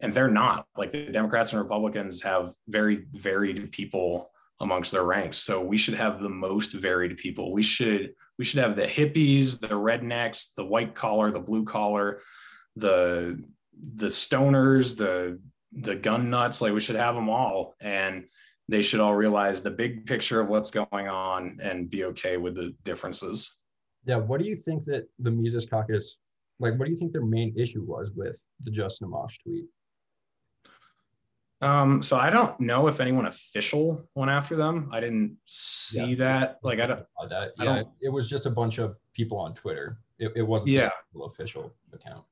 And they're not. Like the Democrats and Republicans have very varied people amongst their ranks. So we should have the most varied people. We should we should have the hippies, the rednecks, the white collar, the blue collar, the the stoners, the the gun nuts. Like we should have them all, and they should all realize the big picture of what's going on and be okay with the differences. Yeah. What do you think that the Mises caucus, like, what do you think their main issue was with the Justin Amash tweet? Um, so I don't know if anyone official went after them. I didn't see yeah. that. Like I don't. That. Yeah, don't, it was just a bunch of people on Twitter. It, it wasn't yeah the official account.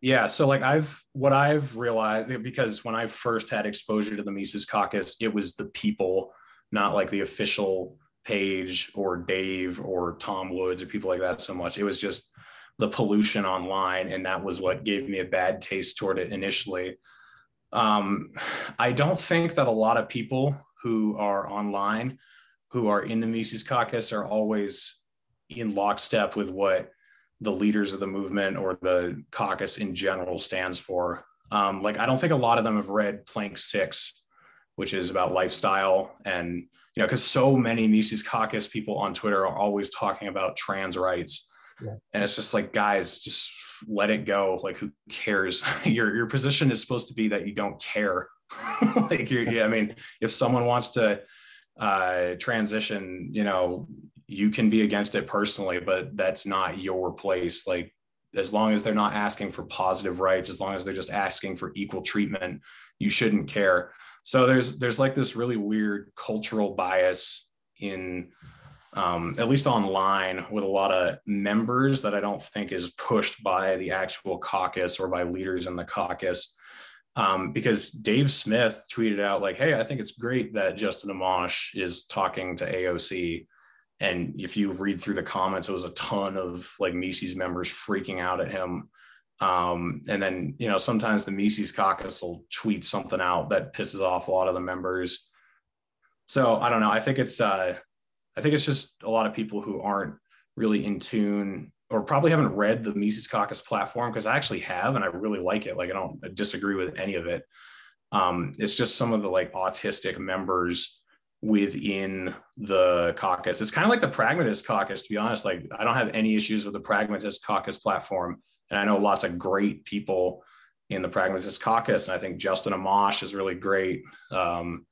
Yeah. So like I've what I've realized because when I first had exposure to the Mises Caucus, it was the people, not like the official Page or Dave or Tom Woods or people like that so much. It was just the pollution online, and that was what gave me a bad taste toward it initially. Um, I don't think that a lot of people who are online, who are in the Mises Caucus, are always in lockstep with what the leaders of the movement or the caucus in general stands for. Um, like, I don't think a lot of them have read Plank Six, which is about lifestyle and you know, because so many Mises Caucus people on Twitter are always talking about trans rights. Yeah. And it's just like, guys, just let it go. Like, who cares? your your position is supposed to be that you don't care. like, you're, yeah, I mean, if someone wants to uh, transition, you know, you can be against it personally, but that's not your place. Like, as long as they're not asking for positive rights, as long as they're just asking for equal treatment, you shouldn't care so there's there's like this really weird cultural bias in um, at least online with a lot of members that I don't think is pushed by the actual caucus or by leaders in the caucus. Um, because Dave Smith tweeted out like, "Hey, I think it's great that Justin Amash is talking to AOC." And if you read through the comments, it was a ton of like Mises members freaking out at him um, and then, you know, sometimes the Mises caucus will tweet something out that pisses off a lot of the members. So I don't know. I think it's, uh, I think it's just a lot of people who aren't really in tune or probably haven't read the Mises caucus platform because I actually have and I really like it. Like I don't disagree with any of it. Um, it's just some of the like autistic members within the caucus. It's kind of like the pragmatist caucus, to be honest. Like I don't have any issues with the pragmatist caucus platform. And I know lots of great people in the Pragmatist Caucus. And I think Justin Amash is really great. Um,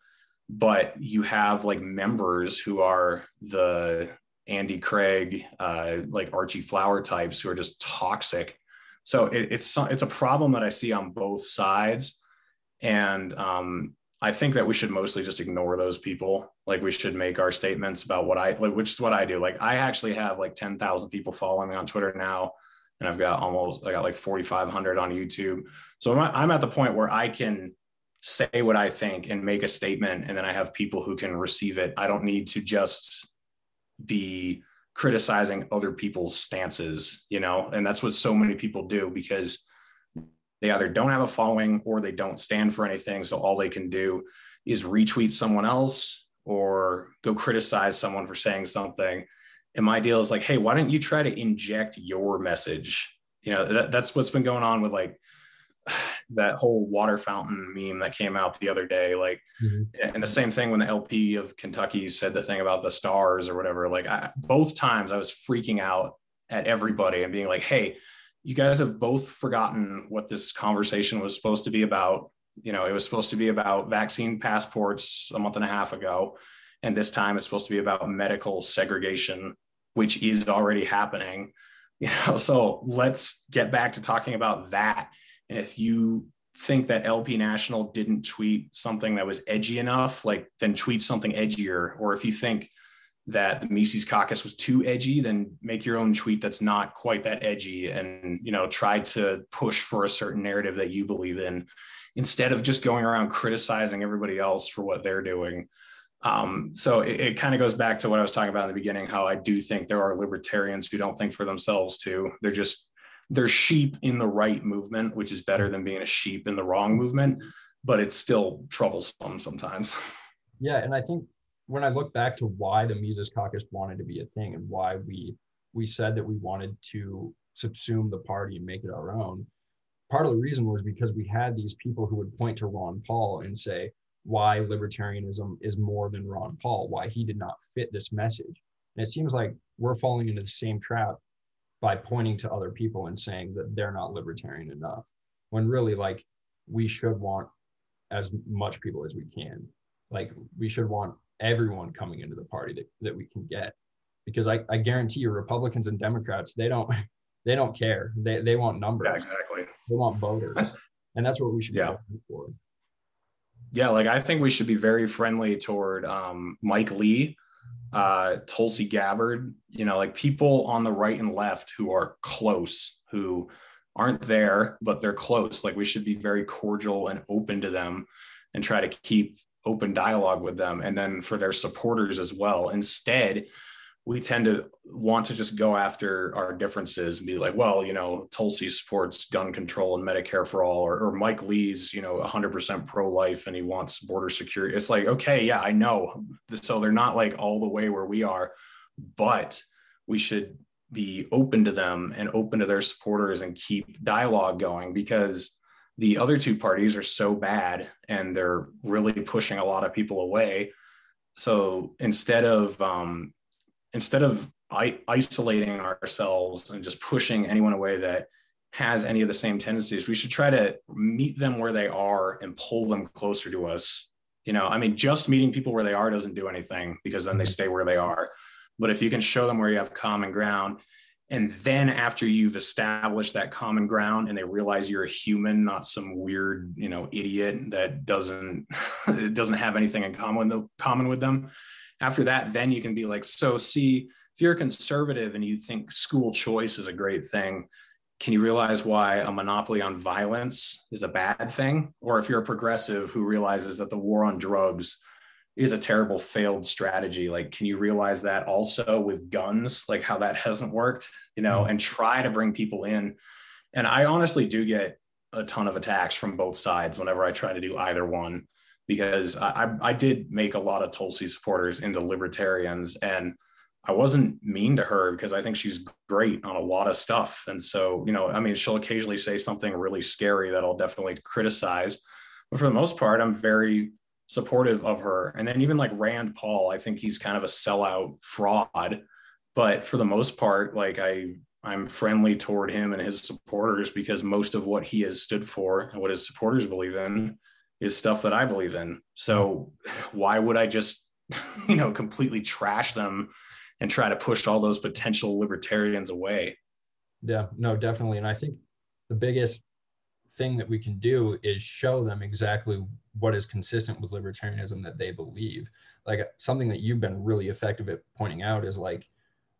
but you have like members who are the Andy Craig, uh, like Archie Flower types who are just toxic. So it, it's it's a problem that I see on both sides, and um, I think that we should mostly just ignore those people. Like we should make our statements about what I like, which is what I do. Like I actually have like 10,000 people following me on Twitter now. And I've got almost, I got like 4,500 on YouTube. So I'm, at the point where I can say what I think and make a statement. And then I have people who can receive it. I don't need to just be criticizing other people's stances, you know, and that's what so many people do because they either don't have a following or they don't stand for anything. So all they can do is retweet someone else or go criticize someone for saying something. And my deal is like, hey, why don't you try to inject your message? You know, that, that's what's been going on with like that whole water fountain meme that came out the other day. Like, mm-hmm. and the same thing when the LP of Kentucky said the thing about the stars or whatever. Like, I, both times I was freaking out at everybody and being like, hey, you guys have both forgotten what this conversation was supposed to be about. You know, it was supposed to be about vaccine passports a month and a half ago. And this time it's supposed to be about medical segregation, which is already happening. You know, so let's get back to talking about that. And if you think that LP National didn't tweet something that was edgy enough, like then tweet something edgier. Or if you think that the Mises caucus was too edgy, then make your own tweet that's not quite that edgy and you know try to push for a certain narrative that you believe in instead of just going around criticizing everybody else for what they're doing. Um, so it, it kind of goes back to what I was talking about in the beginning, how I do think there are libertarians who don't think for themselves too. They're just they're sheep in the right movement, which is better than being a sheep in the wrong movement, but it's still troublesome sometimes. Yeah, and I think when I look back to why the Mises Caucus wanted to be a thing and why we we said that we wanted to subsume the party and make it our own, part of the reason was because we had these people who would point to Ron Paul and say why libertarianism is more than Ron Paul, why he did not fit this message. And it seems like we're falling into the same trap by pointing to other people and saying that they're not libertarian enough, when really like we should want as much people as we can. Like we should want everyone coming into the party that, that we can get because I, I guarantee you republicans and democrats they don't they don't care they, they want numbers yeah, exactly they want voters and that's what we should yeah. for yeah like i think we should be very friendly toward um, mike lee uh, tulsi gabbard you know like people on the right and left who are close who aren't there but they're close like we should be very cordial and open to them and try to keep open dialogue with them and then for their supporters as well. Instead, we tend to want to just go after our differences and be like, well, you know, Tulsi supports gun control and Medicare for all, or, or Mike Lee's, you know, 100% pro life and he wants border security. It's like, okay, yeah, I know. So they're not like all the way where we are, but we should be open to them and open to their supporters and keep dialogue going because the other two parties are so bad and they're really pushing a lot of people away so instead of um, instead of I- isolating ourselves and just pushing anyone away that has any of the same tendencies we should try to meet them where they are and pull them closer to us. You know i mean just meeting people where they are doesn't do anything because then they mm-hmm. stay where they are. But if you can show them where you have common ground and then after you've established that common ground and they realize you're a human not some weird you know idiot that doesn't doesn't have anything in common common with them after that then you can be like so see if you're a conservative and you think school choice is a great thing can you realize why a monopoly on violence is a bad thing? Or if you're a progressive who realizes that the war on drugs is a terrible failed strategy like can you realize that also with guns like how that hasn't worked you know mm-hmm. and try to bring people in? And i honestly do get a ton of attacks from both sides whenever i try to do either one because i i did make a lot of tulsi supporters into libertarians and i wasn't mean to her because i think she's great on a lot of stuff and so you know i mean she'll occasionally say something really scary that i'll definitely criticize but for the most part i'm very supportive of her. And then even like Rand Paul, I think he's kind of a sellout fraud. But for the most part, like I I'm friendly toward him and his supporters because most of what he has stood for and what his supporters believe in is stuff that I believe in. So why would I just, you know, completely trash them and try to push all those potential libertarians away? Yeah, no, definitely. And I think the biggest thing that we can do is show them exactly what is consistent with libertarianism that they believe. Like something that you've been really effective at pointing out is like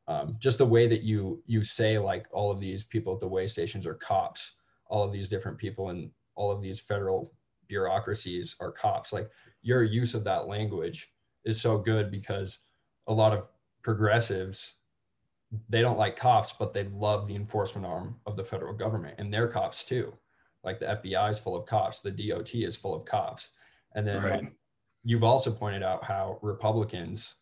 um, just the way that you you say like all of these people at the weigh stations are cops, all of these different people and all of these federal bureaucracies are cops. Like your use of that language is so good because a lot of progressives they don't like cops, but they love the enforcement arm of the federal government, and they're cops too. Like the FBI is full of cops, the DOT is full of cops, and then right. you've also pointed out how Republicans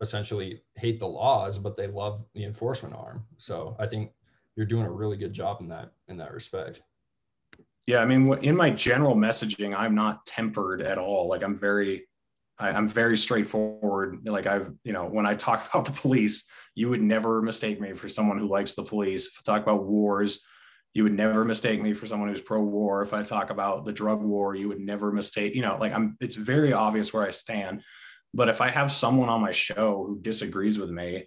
essentially hate the laws, but they love the enforcement arm. So I think you're doing a really good job in that in that respect. Yeah, I mean, in my general messaging, I'm not tempered at all. Like I'm very I, am very straightforward. Like I've, you know, when I talk about the police, you would never mistake me for someone who likes the police. If I talk about wars, you would never mistake me for someone who's pro-war. If I talk about the drug war, you would never mistake, you know, like I'm it's very obvious where I stand. But if I have someone on my show who disagrees with me,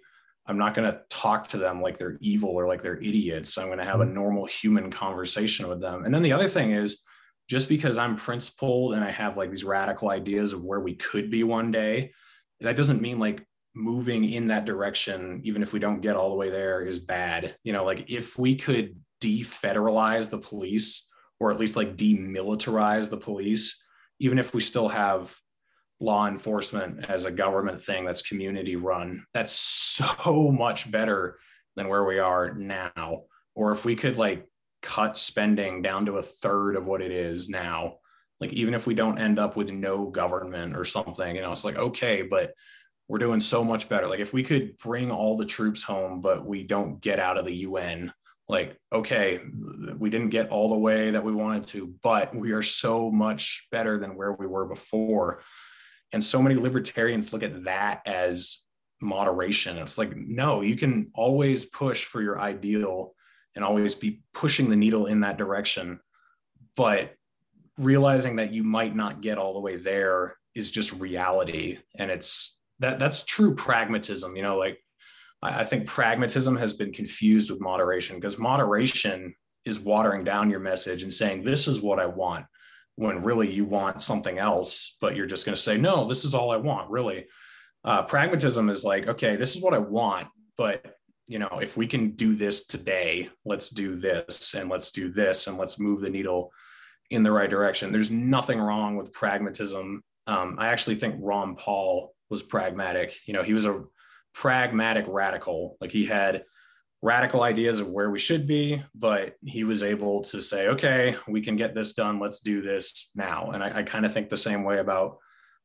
I'm not going to talk to them like they're evil or like they're idiots. I'm going to have a mm-hmm. normal human conversation with them. And then the other thing is, just because I'm principled and I have like these radical ideas of where we could be one day, that doesn't mean like moving in that direction, even if we don't get all the way there, is bad. You know, like if we could defederalize the police or at least like demilitarize the police, even if we still have law enforcement as a government thing that's community run, that's so much better than where we are now. Or if we could like cut spending down to a third of what it is now like even if we don't end up with no government or something you know it's like okay but we're doing so much better like if we could bring all the troops home but we don't get out of the UN like okay we didn't get all the way that we wanted to but we are so much better than where we were before and so many libertarians look at that as moderation it's like no you can always push for your ideal and always be pushing the needle in that direction. But realizing that you might not get all the way there is just reality. And it's that that's true pragmatism, you know, like I, I think pragmatism has been confused with moderation because moderation is watering down your message and saying, this is what I want when really you want something else, but you're just going to say, no, this is all I want, really. Uh, pragmatism is like, okay, this is what I want, but you know, if we can do this today, let's do this and let's do this and let's move the needle in the right direction. There's nothing wrong with pragmatism. Um, I actually think Ron Paul was pragmatic. You know, he was a pragmatic radical. Like he had radical ideas of where we should be, but he was able to say, okay, we can get this done. Let's do this now. And I, I kind of think the same way about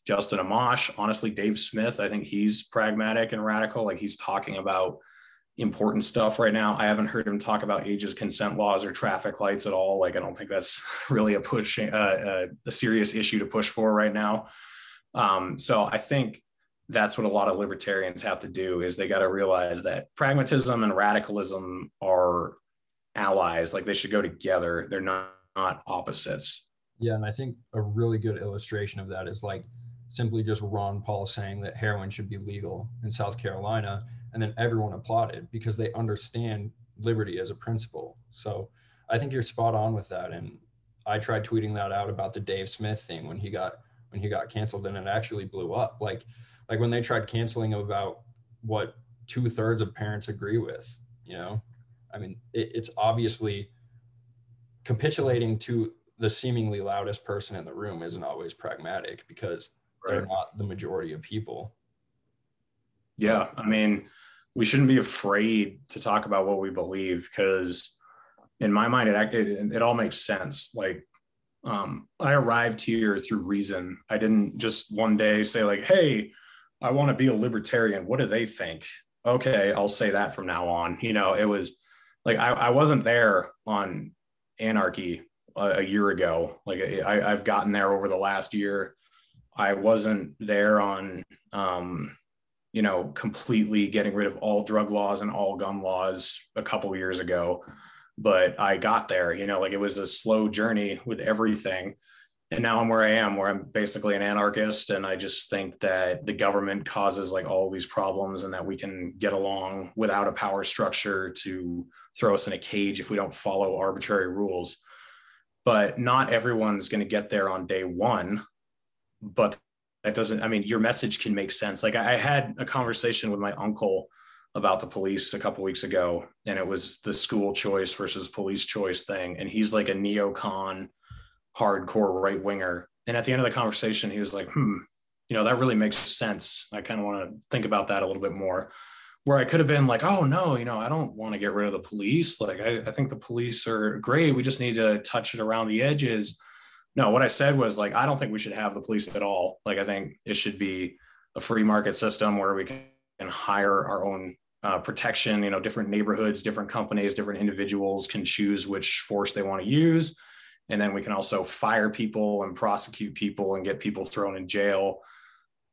Justin Amash. Honestly, Dave Smith, I think he's pragmatic and radical. Like he's talking about important stuff right now. I haven't heard him talk about ages consent laws or traffic lights at all. Like, I don't think that's really a push, uh, uh, a serious issue to push for right now. Um, so I think that's what a lot of libertarians have to do is they got to realize that pragmatism and radicalism are allies. Like they should go together. They're not, not opposites. Yeah. And I think a really good illustration of that is like simply just Ron Paul saying that heroin should be legal in South Carolina and then everyone applauded because they understand liberty as a principle so i think you're spot on with that and i tried tweeting that out about the dave smith thing when he got when he got canceled and it actually blew up like like when they tried canceling about what two-thirds of parents agree with you know? I mean it, it's obviously capitulating to the seemingly loudest person in the room isn't always pragmatic because right. they're not the majority of people. Yeah i mean we shouldn't be afraid to talk about what we believe because in my mind it, it, it all makes sense. Like um, i arrived here through reason. I didn't just one day say like hey i want to be a libertarian what do they think okay i'll say that from now on you know it was like i, I wasn't there on anarchy a, a year ago like I, i've gotten there over the last year i wasn't there on um, you know, completely getting rid of all drug laws and all gun laws a couple years ago. But I got there, you know, like it was a slow journey with everything. And now I'm where I am, where I'm basically an anarchist. And I just think that the government causes like all these problems and that we can get along without a power structure to throw us in a cage if we don't follow arbitrary rules. But not everyone's going to get there on day one but that doesn't i mean your message can make sense like i, I had a conversation with my uncle about the police a couple weeks ago and it was the school choice versus police choice thing and he's like a neocon hardcore right winger and at the end of the conversation he was like hmm you know that really makes sense i kind of want to think about that a little bit more where i could have been like oh no you know i don't want to get rid of the police like I, I think the police are great we just need to touch it around the edges no, what I said was like, I don't think we should have the police at all. Like, I think it should be a free market system where we can hire our own uh, protection. You know, different neighborhoods, different companies, different individuals can choose which force they want to use. And then we can also fire people and prosecute people and get people thrown in jail.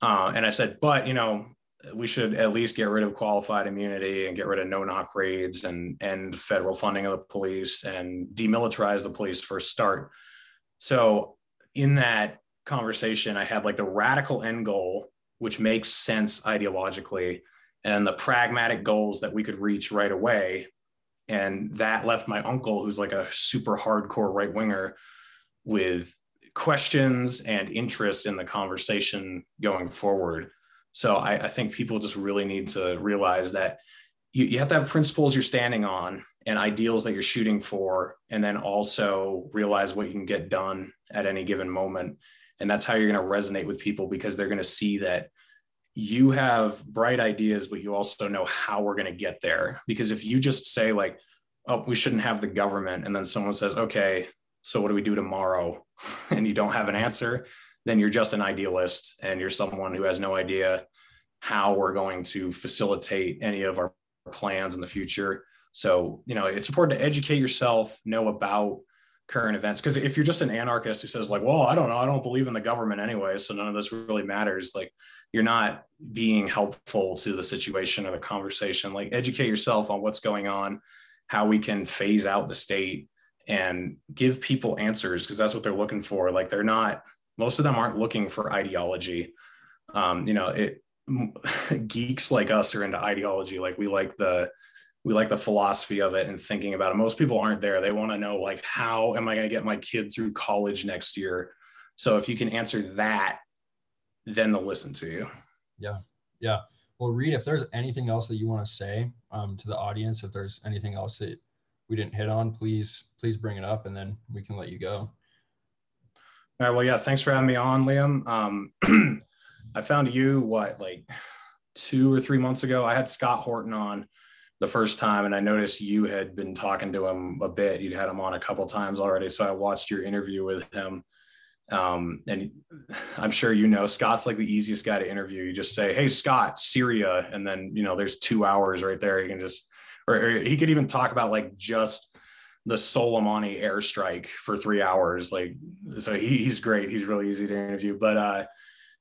Uh, and I said, but, you know, we should at least get rid of qualified immunity and get rid of no knock raids and end federal funding of the police and demilitarize the police for a start so in that conversation, I had like the radical end goal, which makes sense ideologically, and the pragmatic goals that we could reach right away. And that left my uncle, who's like a super hardcore right winger, with questions and interest in the conversation going forward. So I, I, think people just really need to realize that you, you have to have principles you're standing on and ideals that you're shooting for and then also realize what you can get done at any given moment and that's how you're going to resonate with people because they're going to see that you have bright ideas but you also know how we're going to get there because if you just say like oh we shouldn't have the government and then someone says okay so what do we do tomorrow and you don't have an answer then you're just an idealist and you're someone who has no idea how we're going to facilitate any of our plans in the future. So, you know, it's important to educate yourself, know about current events. Because if you're just an anarchist who says, like, well, I don't know, I don't believe in the government anyway, so none of this really matters, like, you're not being helpful to the situation or the conversation. Like, educate yourself on what's going on, how we can phase out the state and give people answers because that's what they're looking for. Like, they're not, most of them aren't looking for ideology. Um, you know, it, geeks like us are into ideology like we like the we like the philosophy of it and thinking about it most people aren't there they want to know like how am i going to get my kid through college next year so if you can answer that then they'll listen to you. Yeah. Yeah. Well reed if there's anything else that you want to say um, to the audience if there's anything else that we didn't hit on please please bring it up and then we can let you go. All right. Well yeah thanks for having me on liam. Um, I found you what like two or three months ago. I had Scott Horton on the first time, and I noticed you had been talking to him a bit. You'd had him on a couple times already, so I watched your interview with him. Um, and I'm sure you know Scott's like the easiest guy to interview. You just say, "Hey, Scott, Syria," and then you know there's two hours right there. You can just, or, or he could even talk about like just the Soleimani airstrike for three hours. Like, so he, he's great. He's really easy to interview. But uh,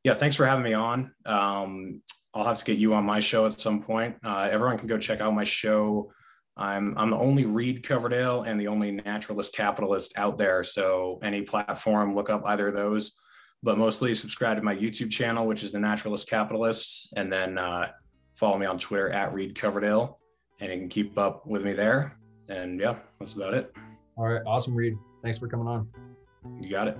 yeah, thanks for having me on. Um, I'll have to get you on my show at some point. Uh, everyone can go check out my show. I'm I'm the only Reed Coverdale and the only naturalist capitalist out there. So any platform, look up either of those. But mostly subscribe to my YouTube channel, which is the Naturalist Capitalist, and then uh, follow me on Twitter at Reed Coverdale, and you can keep up with me there. And yeah, that's about it. All right, awesome, Reed. Thanks for coming on. You got it.